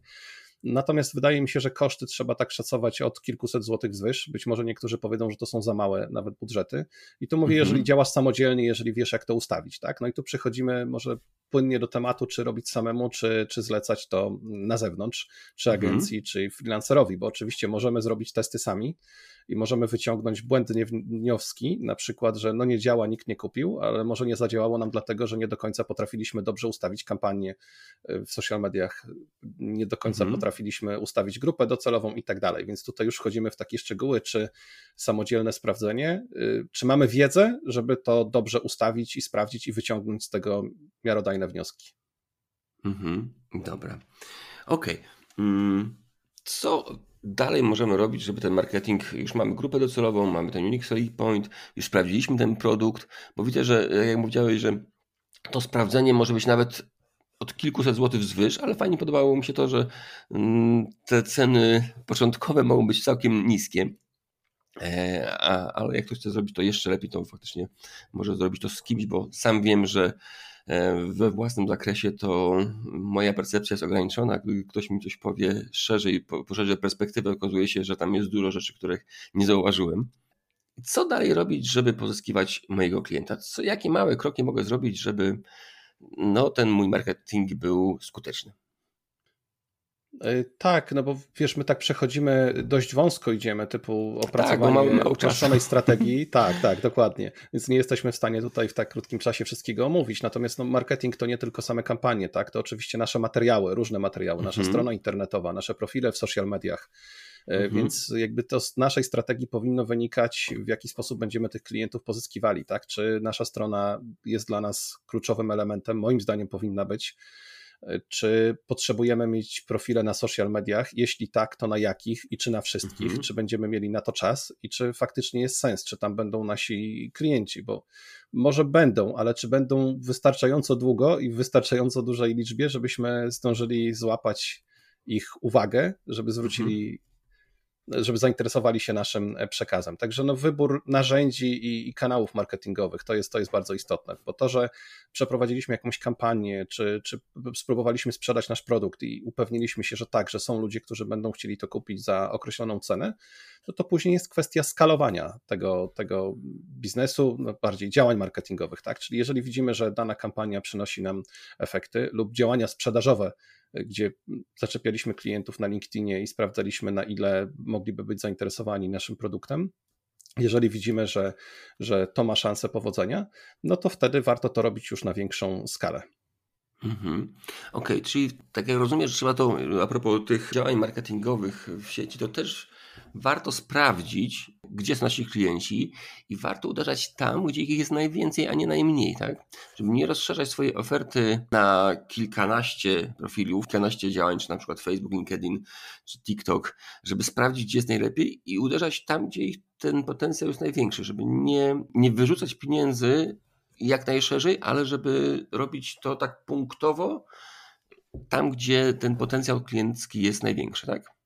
Natomiast wydaje mi się, że koszty trzeba tak szacować od kilkuset złotych wzwyż. Być może niektórzy powiedzą, że to są za małe nawet budżety. I tu mówię, mhm. jeżeli działasz samodzielnie, jeżeli wiesz, jak to ustawić, tak? No i tu przechodzimy może płynnie do tematu, czy robić samemu, czy, czy zlecać to na zewnątrz, czy mhm. agencji, mhm. czy freelancerowi, bo oczywiście możemy zrobić testy sami i możemy wyciągnąć błędny wnioski, na przykład, że no nie działa, nikt nie kupił, ale może nie zadziałało nam dlatego, że nie do końca potrafiliśmy dobrze ustawić kampanię e, w social mediach, nie do końca mhm. potrafiliśmy ustawić grupę docelową i tak dalej, więc tutaj już wchodzimy w takie szczegóły, czy samodzielne sprawdzenie, y, czy mamy wiedzę, żeby to dobrze ustawić i sprawdzić i wyciągnąć z tego miarodajne wnioski. Mhm, dobra. Okej. Okay. Mm, co dalej możemy robić, żeby ten marketing, już mamy grupę docelową, mamy ten unique selling point, już sprawdziliśmy ten produkt, bo widzę, że jak mówiłeś, że to sprawdzenie może być nawet od kilkuset złotych wzwyż, ale fajnie podobało mi się to, że mm, te ceny początkowe mogą być całkiem niskie. E, ale jak ktoś chce zrobić to jeszcze lepiej, to faktycznie może zrobić to z kimś, bo sam wiem, że E, we własnym zakresie, to moja percepcja jest ograniczona. Gdy ktoś mi coś powie szerzej, poszerzy perspektywę, okazuje się, że tam jest dużo rzeczy, których nie zauważyłem. Co dalej robić, żeby pozyskiwać mojego klienta? Co, jakie małe kroki mogę zrobić, żeby no, ten mój marketing był skuteczny? E, tak, no bo wiesz, my tak przechodzimy, dość wąsko idziemy, typu opracowanie tak, uproszczonej (laughs) strategii. Tak, tak, dokładnie. Więc nie jesteśmy w stanie tutaj w tak krótkim czasie wszystkiego omówić. Natomiast no, marketing to nie tylko same kampanie, tak? To oczywiście nasze materiały, różne materiały, nasza mhm. strona internetowa, nasze profile w social mediach. E, mhm. Więc jakby to z naszej strategii powinno wynikać, w jaki sposób będziemy tych klientów pozyskiwali, tak? Czy nasza strona jest dla nas kluczowym elementem? Moim zdaniem powinna być. Czy potrzebujemy mieć profile na social mediach? Jeśli tak, to na jakich i czy na wszystkich? Mhm. Czy będziemy mieli na to czas i czy faktycznie jest sens? Czy tam będą nasi klienci? Bo może będą, ale czy będą wystarczająco długo i w wystarczająco dużej liczbie, żebyśmy zdążyli złapać ich uwagę, żeby zwrócili mhm żeby zainteresowali się naszym e, przekazem. Także no, wybór narzędzi i, i, kanałów marketingowych to jest, to jest bardzo istotne, bo to, że przeprowadziliśmy jakąś kampanię, czy, czy spróbowaliśmy sprzedać nasz produkt i upewniliśmy się, że tak, że są ludzie, którzy będą chcieli to kupić za określoną cenę, to to później jest kwestia skalowania tego, tego biznesu, no bardziej działań marketingowych, tak? Czyli jeżeli widzimy, że dana kampania przynosi nam efekty lub działania sprzedażowe gdzie zaczepialiśmy klientów na LinkedInie i sprawdzaliśmy, na ile mogliby być zainteresowani naszym produktem. Jeżeli widzimy, że, że to ma szansę powodzenia, no to wtedy warto to robić już na większą skalę. Mhm. Okej, okay, czyli tak jak rozumiem, że trzeba to, a propos tych działań marketingowych w sieci, to też warto sprawdzić, gdzie są nasi klienci i warto uderzać tam, gdzie ich jest najwięcej, a nie najmniej, tak? Żeby nie rozszerzać swojej oferty na kilkanaście profilów, kilkanaście działań, czy na przykład Facebook, LinkedIn, czy TikTok, żeby sprawdzić, gdzie jest najlepiej i uderzać tam, gdzie ich ten potencjał jest największy, żeby nie, nie wyrzucać pieniędzy jak najszerzej, ale żeby robić to tak punktowo, tam, gdzie ten potencjał kliencki jest największy, tak?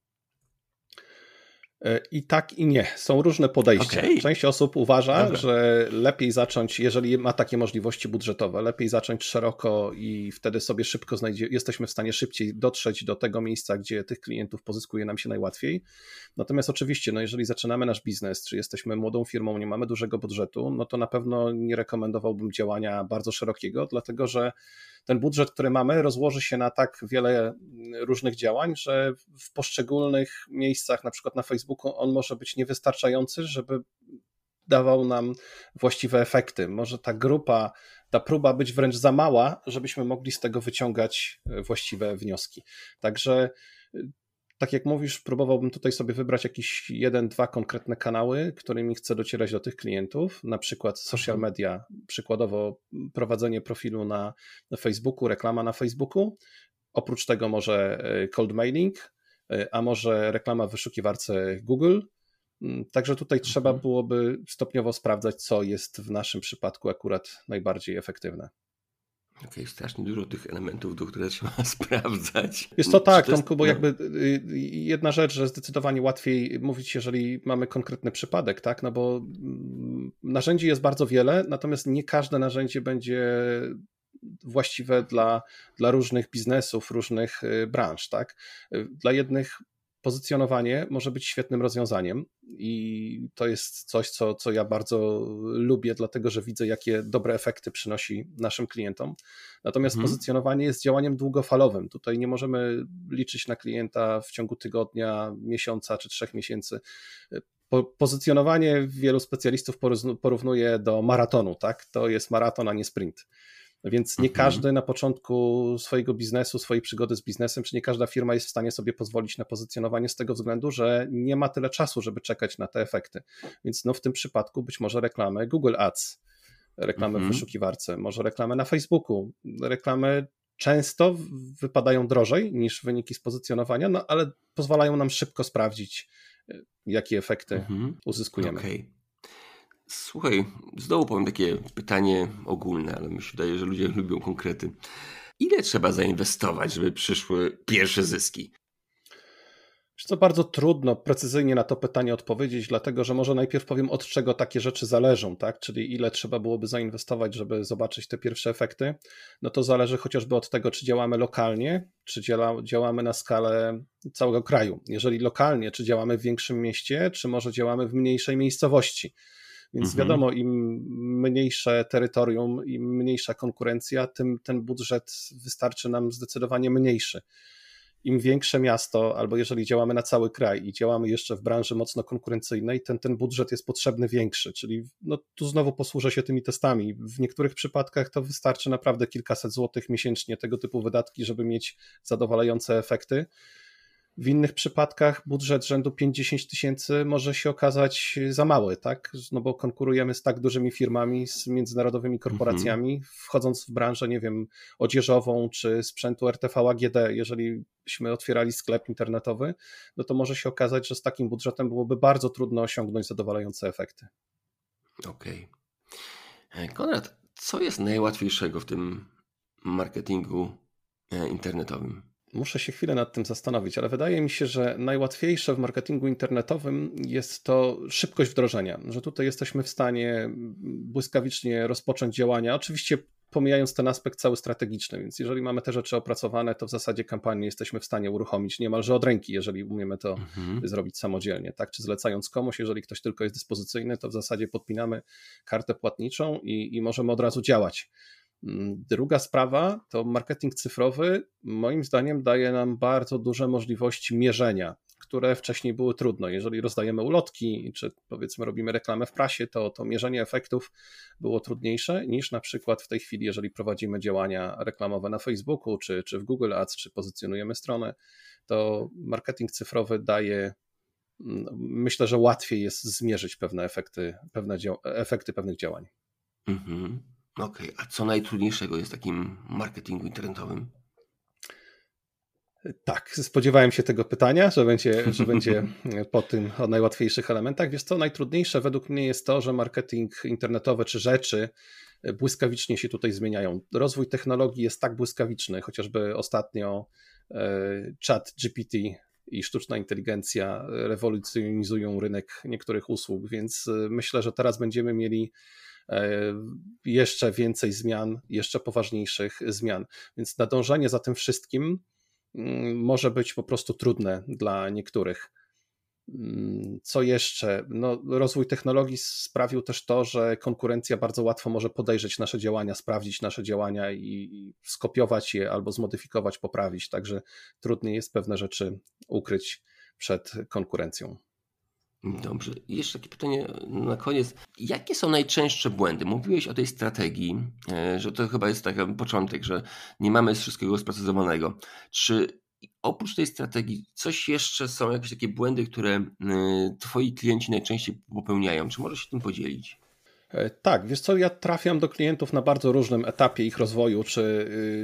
E, I tak i nie. Są różne podejścia. Okay. Część osób uważa, Dobra. że lepiej zacząć, jeżeli ma takie możliwości budżetowe, lepiej zacząć szeroko i wtedy sobie szybko znajdzie, jesteśmy w stanie szybciej dotrzeć do tego miejsca, gdzie tych klientów pozyskuje nam się najłatwiej. Natomiast oczywiście, no jeżeli zaczynamy nasz biznes, czy jesteśmy młodą firmą, nie mamy dużego budżetu, no to na pewno nie rekomendowałbym działania bardzo szerokiego, dlatego że ten budżet, który mamy, rozłoży się na tak wiele różnych działań, że w poszczególnych miejscach, na przykład na Facebooku, on może być niewystarczający, żeby dawał nam właściwe efekty. Może ta grupa, ta próba być wręcz za mała, żebyśmy mogli z tego wyciągać właściwe wnioski. Także tak jak mówisz, próbowałbym tutaj sobie wybrać jakieś jeden, dwa konkretne kanały, którymi chcę docierać do tych klientów, na przykład social mhm. media, przykładowo prowadzenie profilu na, na Facebooku, reklama na Facebooku, oprócz tego może e, cold mailing, e, a może reklama w wyszukiwarce Google. Mm, także tutaj trzeba mhm. byłoby stopniowo sprawdzać, co jest w naszym przypadku akurat najbardziej efektywne. Okej, strasznie dużo tych elementów, do których trzeba (laughs) sprawdzać. Jest to tak, Tomku, bo no. jakby y, y, jedna rzecz, że zdecydowanie łatwiej mówić, jeżeli mamy konkretny przypadek, tak? No bo mm, narzędzi jest bardzo wiele, natomiast nie każde narzędzie będzie właściwe dla, dla różnych biznesów, różnych y, branż, tak? Dla jednych pozycjonowanie może być świetnym rozwiązaniem i to jest coś, co, co ja bardzo lubię, dlatego że widzę, jakie dobre efekty przynosi naszym klientom. Natomiast mhm. pozycjonowanie jest działaniem długofalowym. Tutaj nie możemy liczyć na klienta w ciągu tygodnia, miesiąca czy trzech miesięcy. Po, pozycjonowanie wielu specjalistów porównuje do maratonu, tak? To jest maraton, a nie sprint. Więc nie mhm. każdy na początku swojego biznesu, swojej przygody z biznesem, czy nie każda firma jest w stanie sobie pozwolić na pozycjonowanie z tego względu, że nie ma tyle czasu, żeby czekać na te efekty. Więc no w tym przypadku być może reklamy Google Ads, reklamy mhm. w wyszukiwarce, może reklamy na Facebooku, reklamy często wypadają drożej niż wyniki z pozycjonowania, no ale pozwalają nam szybko sprawdzić, y, jakie efekty mhm. uzyskujemy. Okay. Słuchaj, znowu powiem takie pytanie ogólne, ale mi się wydaje, że ludzie (laughs) lubią konkrety. Ile trzeba zainwestować, żeby przyszły pierwsze zyski? To bardzo trudno precyzyjnie na to pytanie odpowiedzieć, dlatego że może najpierw powiem, od czego takie rzeczy zależą, tak? Czyli ile trzeba byłoby zainwestować, żeby zobaczyć te pierwsze efekty. No to zależy chociażby od tego, czy działamy lokalnie, czy działamy na skalę całego kraju. Jeżeli lokalnie, czy działamy w większym mieście, czy może działamy w mniejszej miejscowości. Więc mhm. wiadomo, im mniejsze terytorium, im mniejsza konkurencja, tym ten budżet wystarczy nam zdecydowanie mniejszy. Im większe miasto, albo jeżeli działamy na cały kraj i działamy jeszcze w branży mocno konkurencyjnej, ten, ten budżet jest potrzebny większy. Czyli no, tu znowu posłużę się tymi testami. W niektórych przypadkach to wystarczy naprawdę kilkaset złotych miesięcznie tego typu wydatki, żeby mieć zadowalające efekty. W innych przypadkach budżet rzędu 50 tysięcy może się okazać za mały, tak? No bo konkurujemy z tak dużymi firmami, z międzynarodowymi korporacjami, mm -hmm. wchodząc w branżę, nie wiem, odzieżową czy sprzętu RTV AGD, jeżeli byśmy otwierali sklep internetowy, no to może się okazać, że z takim budżetem byłoby bardzo trudno osiągnąć zadowalające efekty. Okej. Okay. E, Konrad, co jest najłatwiejszego w tym marketingu e, internetowym? Muszę się chwilę nad tym zastanowić, ale wydaje mi się, że najłatwiejsze w marketingu internetowym jest to szybkość wdrożenia, że tutaj jesteśmy w stanie błyskawicznie rozpocząć działania. Oczywiście pomijając ten aspekt cały strategiczny, więc jeżeli mamy te rzeczy opracowane, to w zasadzie kampanię jesteśmy w stanie uruchomić niemalże od ręki, jeżeli umiemy to mhm. zrobić samodzielnie, tak? Czy zlecając komuś, jeżeli ktoś tylko jest dyspozycyjny, to w zasadzie podpinamy kartę płatniczą i, i możemy od razu działać. Mm, druga sprawa to marketing cyfrowy, moim zdaniem, daje nam bardzo duże możliwości mierzenia, które wcześniej były trudne. Jeżeli rozdajemy ulotki, czy powiedzmy robimy reklamę w prasie, to, to mierzenie efektów było trudniejsze niż na przykład w tej chwili, jeżeli prowadzimy działania reklamowe na Facebooku, czy, czy w Google Ads, czy pozycjonujemy stronę, to marketing cyfrowy daje mm, myślę, że łatwiej jest zmierzyć pewne efekty, pewne efekty pewnych działań. Mhm. Okej, okay. a co najtrudniejszego jest w takim marketingu internetowym? Tak, spodziewałem się tego pytania, że będzie, że będzie (laughs) po tym o najłatwiejszych elementach. Wiesz co, najtrudniejsze według mnie jest to, że marketing internetowy czy rzeczy błyskawicznie się tutaj zmieniają. Rozwój technologii jest tak błyskawiczny, chociażby ostatnio e, chat GPT i sztuczna inteligencja rewolucjonizują rynek niektórych usług, więc e, myślę, że teraz będziemy mieli jeszcze więcej zmian, jeszcze poważniejszych zmian. Więc nadążanie za tym wszystkim mm, może być po prostu trudne dla niektórych. Mm, co jeszcze? No, rozwój technologii sprawił też to, że konkurencja bardzo łatwo może podejrzeć nasze działania, sprawdzić nasze działania i skopiować je albo zmodyfikować, poprawić. Także trudniej jest pewne rzeczy ukryć przed konkurencją. Dobrze. I jeszcze takie pytanie na koniec. Jakie są najczęstsze błędy? Mówiłeś o tej strategii, e, że to chyba jest taki początek, że nie mamy wszystkiego sprecyzowanego. Czy oprócz tej strategii coś jeszcze są jakieś takie błędy, które e, twoi klienci najczęściej popełniają? Czy możesz się tym podzielić? E, tak, wiesz co, ja trafiam do klientów na bardzo różnym etapie ich rozwoju, czy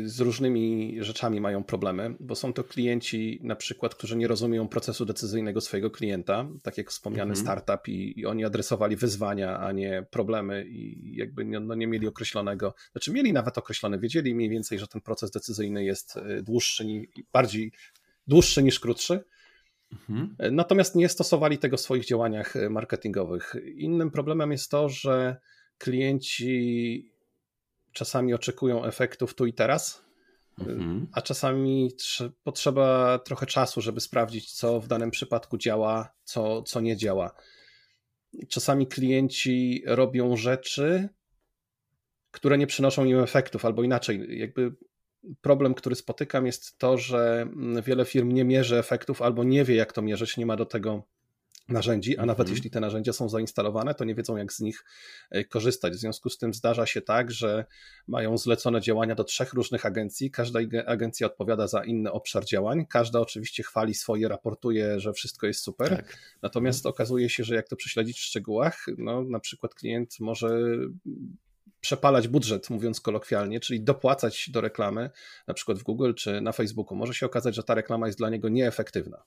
y, z różnymi rzeczami mają problemy, bo są to klienci na przykład, którzy nie rozumieją procesu decyzyjnego swojego klienta, tak jak wspomniany mhm. startup i, i, oni adresowali wyzwania, a nie problemy i jakby nie, no nie mieli określonego, znaczy mieli nawet określone, wiedzieli mniej więcej, że ten proces decyzyjny jest y, dłuższy, bardziej dłuższy niż krótszy, Mhm. Natomiast nie stosowali tego w swoich działaniach e, marketingowych. Innym problemem jest to, że klienci czasami oczekują efektów tu i teraz, Mhm. A czasami potrzeba trochę czasu, żeby sprawdzić, co w danym przypadku działa, co, co nie działa. Czasami klienci robią rzeczy, które nie przynoszą im efektów, albo inaczej, jakby problem, który spotykam, jest to, że wiele firm nie mierzy efektów albo nie wie, jak to mierzyć, nie ma do tego narzędzi, a nawet mhm. jeśli te narzędzia są zainstalowane, to nie wiedzą, jak z nich e, korzystać. W związku z tym zdarza się tak, że mają zlecone działania do trzech różnych agencji. Każda agencja odpowiada za inny obszar działań. Każda oczywiście chwali swoje, raportuje, że wszystko jest super. Tak. Natomiast mhm. okazuje się, że jak to prześledzić w szczegółach, no, na przykład klient może przepalać budżet, mówiąc kolokwialnie, czyli dopłacać do reklamy, na przykład w Google czy na Facebooku. Może się okazać, że ta reklama jest dla niego nieefektywna.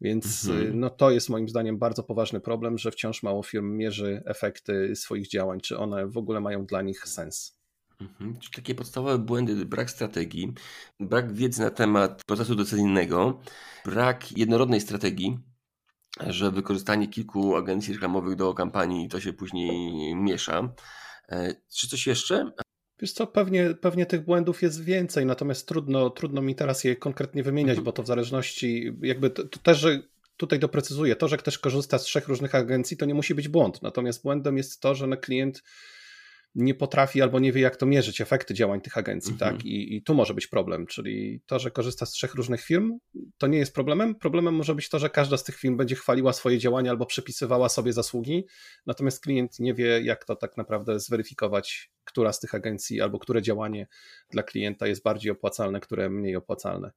Więc mhm. no, to jest moim zdaniem bardzo poważny problem, że wciąż mało firm mierzy efekty swoich działań, czy one w ogóle mają dla nich sens. Mhm. Czyli takie podstawowe błędy, brak strategii, brak wiedzy na temat procesu decyzyjnego, brak jednorodnej strategii, że wykorzystanie kilku agencji reklamowych do kampanii to się później miesza. E, czy coś jeszcze? Wiesz co, pewnie, pewnie tych błędów jest więcej, natomiast trudno, trudno mi teraz je konkretnie wymieniać, mhm. bo to w zależności, jakby to, to też, że tutaj doprecyzuję, to, że ktoś korzysta z trzech różnych agencji, to nie musi być błąd, natomiast błędem jest to, że klient nie potrafi albo nie wie, jak to mierzyć, efekty działań tych agencji, tak? mhm. tak? I, I tu może być problem, czyli to, że korzysta z trzech różnych firm, to nie jest problemem. Problemem może być to, że każda z tych firm będzie chwaliła swoje działania albo przypisywała sobie zasługi, natomiast klient nie wie, jak to tak naprawdę zweryfikować, która z tych agencji albo które działanie dla klienta jest bardziej opłacalne, które mniej opłacalne.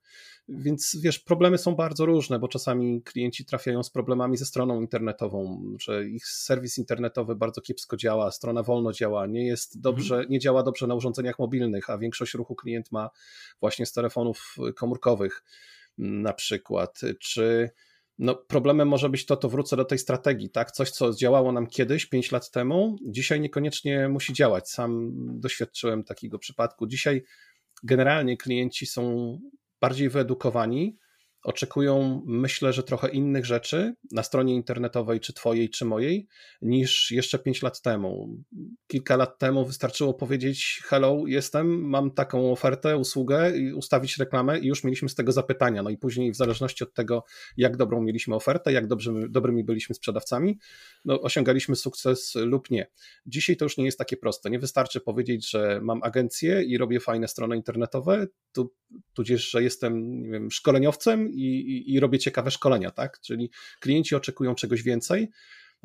Więc wiesz, problemy są bardzo różne, bo czasami klienci trafiają z problemami ze stroną internetową, że ich serwis internetowy bardzo kiepsko działa, strona wolno działa, nie jest dobrze, mhm. nie działa dobrze na urządzeniach mobilnych, a większość ruchu klient ma właśnie z telefonów komórkowych na przykład, czy no, problemem może być to, to wrócę do tej strategii, tak? Coś, co działało nam kiedyś, 5 lat temu, dzisiaj niekoniecznie musi działać. Sam doświadczyłem takiego przypadku. Dzisiaj generalnie klienci są bardziej wyedukowani, oczekują, myślę, że trochę innych rzeczy na stronie internetowej, czy twojej, czy mojej, niż jeszcze 5 lat temu. Kilka lat temu wystarczyło powiedzieć: Hello, jestem, mam taką ofertę, usługę, ustawić reklamę, i już mieliśmy z tego zapytania. No i później, w zależności od tego, jak dobrą mieliśmy ofertę, jak dobrze, dobrymi byliśmy sprzedawcami, no, osiągaliśmy sukces lub nie. Dzisiaj to już nie jest takie proste. Nie wystarczy powiedzieć, że mam agencję i robię fajne strony internetowe, tu, tudzież, że jestem nie wiem, szkoleniowcem i, i, robię ciekawe szkolenia, tak? Czyli klienci oczekują czegoś więcej.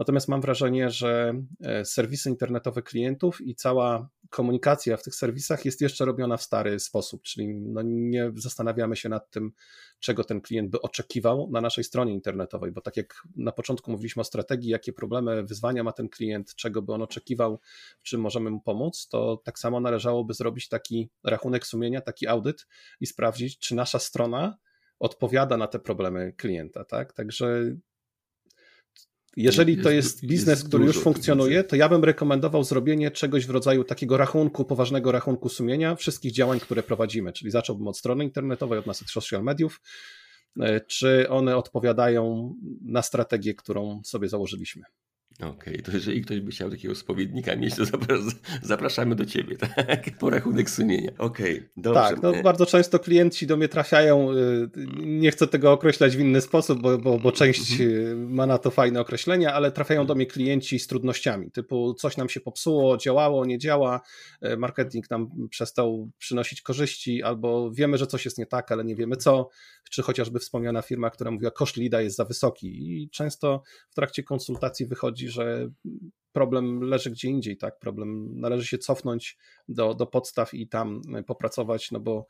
Natomiast mam wrażenie, że e, serwisy internetowe klientów i cała komunikacja w tych serwisach jest jeszcze robiona w stary sposób, czyli no nie zastanawiamy się nad tym, czego ten klient by oczekiwał na naszej stronie internetowej, bo tak jak na początku mówiliśmy o strategii, jakie problemy, wyzwania ma ten klient, czego by on oczekiwał, w czym możemy mu pomóc, to tak samo należałoby zrobić taki rachunek sumienia, taki audyt i sprawdzić, czy nasza strona odpowiada na te problemy klienta, tak? Także jeżeli to jest biznes, jest który już funkcjonuje, to ja bym rekomendował zrobienie czegoś w rodzaju takiego rachunku, poważnego rachunku sumienia wszystkich działań, które prowadzimy. Czyli zacząłbym od strony internetowej, od naszych social mediów, e, czy one odpowiadają na strategię, którą sobie założyliśmy. Okej, okay, to jeżeli ktoś by chciał takiego spowiednika mieć, to zapraszamy do Ciebie, (laughs) tak? Po rachunek sumienia. Okej, okay, dobrze. Tak, no bardzo często klienci do mnie trafiają, y, nie chcę tego określać w inny sposób, bo, bo, bo część mhm. y, ma na to fajne określenia, ale trafiają do mnie klienci z trudnościami, typu coś nam się popsuło, działało, nie działa, y, marketing nam przestał przynosić korzyści, albo wiemy, że coś jest nie tak, ale nie wiemy co, czy chociażby wspomniana firma, która mówiła, koszt lida jest za wysoki i często w trakcie konsultacji wychodzi, że problem leży gdzie indziej, tak? Problem należy się cofnąć do, do podstaw i tam popracować, no bo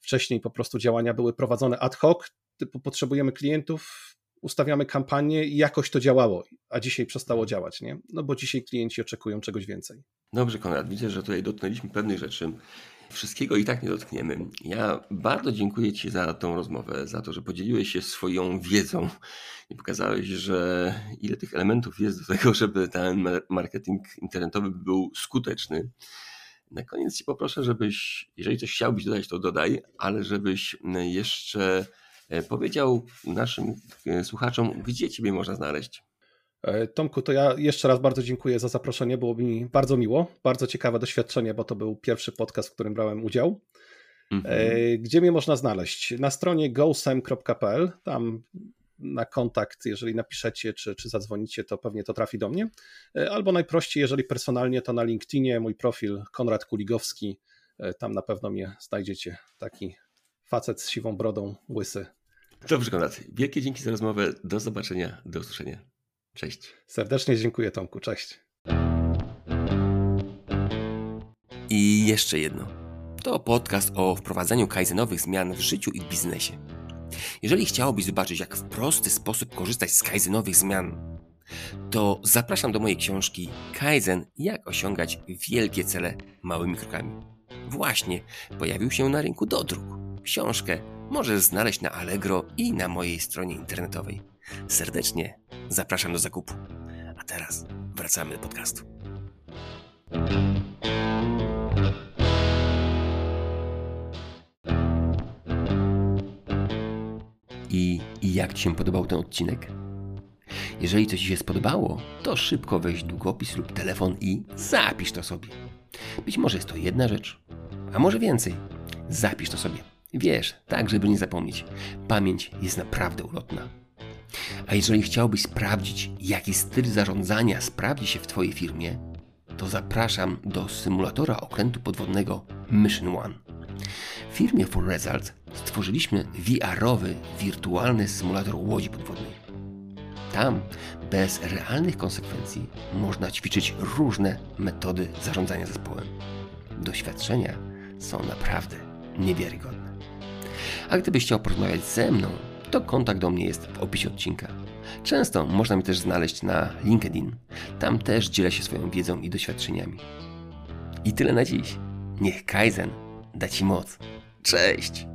wcześniej po prostu działania były prowadzone ad hoc, typu potrzebujemy klientów, ustawiamy kampanię i jakoś to działało, a dzisiaj przestało działać, nie? No bo dzisiaj klienci oczekują czegoś więcej. Dobrze, Konrad, widzę, że tutaj dotknęliśmy pewnych rzeczy. Wszystkiego i tak nie dotkniemy. Ja bardzo dziękuję Ci za tą rozmowę, za to, że podzieliłeś się swoją wiedzą i pokazałeś, że ile tych elementów jest do tego, żeby ten marketing internetowy był skuteczny. Na koniec Ci poproszę, żebyś, jeżeli coś chciałbyś dodać, to dodaj, ale żebyś jeszcze e, powiedział naszym e, słuchaczom, gdzie Ciebie można znaleźć. E, Tomku, to ja jeszcze raz bardzo dziękuję za zaproszenie. Było mi bardzo miło, bardzo ciekawe doświadczenie, bo to był pierwszy podcast, w którym brałem udział. Mhm. E, gdzie mnie można znaleźć? Na stronie gosem.pl, tam na kontakt, jeżeli napiszecie czy, czy zadzwonicie, to pewnie to trafi do mnie. E, albo najprościej, jeżeli personalnie, to na LinkedInie mój profil Konrad Kuligowski. Tam na pewno mnie znajdziecie. Taki facet z siwą brodą, łysy. Dobrze, Konrad. Wielkie dzięki za rozmowę. Do zobaczenia, do usłyszenia. Cześć. Serdecznie dziękuję, Tomku. Cześć. I jeszcze jedno. To podcast o wprowadzaniu kaizenowych zmian w życiu i biznesie. Jeżeli chciałbyś zobaczyć, jak w prosty sposób korzystać z kaizenowych zmian, to zapraszam do mojej książki Kaizen jak osiągać wielkie cele małymi krokami. Właśnie pojawił się na rynku dodruk. Książkę możesz znaleźć na Allegro i na mojej stronie internetowej. Serdecznie zapraszam do zakupu. A teraz wracamy do podcastu. I, I jak Ci się podobał ten odcinek? Jeżeli coś Ci się spodobało, to szybko weź długopis lub telefon i zapisz to sobie. Być może jest to jedna rzecz, a może więcej. Zapisz to sobie. Wiesz, tak, żeby nie zapomnieć. Pamięć jest naprawdę ulotna. A jeżeli chciałbyś sprawdzić, jaki styl zarządzania sprawdzi się w Twojej firmie, to zapraszam do symulatora okrętu podwodnego Mission One. W firmie For Results stworzyliśmy VR-owy, wirtualny symulator łodzi podwodnej. Tam, bez realnych konsekwencji, można ćwiczyć różne metody zarządzania zespołem. Doświadczenia są naprawdę niewiarygodne. A gdybyś chciał porozmawiać ze mną, to kontakt do mnie jest w opisie odcinka. Często można mnie też znaleźć na LinkedIn. Tam też dzielę się swoją wiedzą i doświadczeniami. I tyle na dziś. Niech Kaizen da Ci moc. Cześć!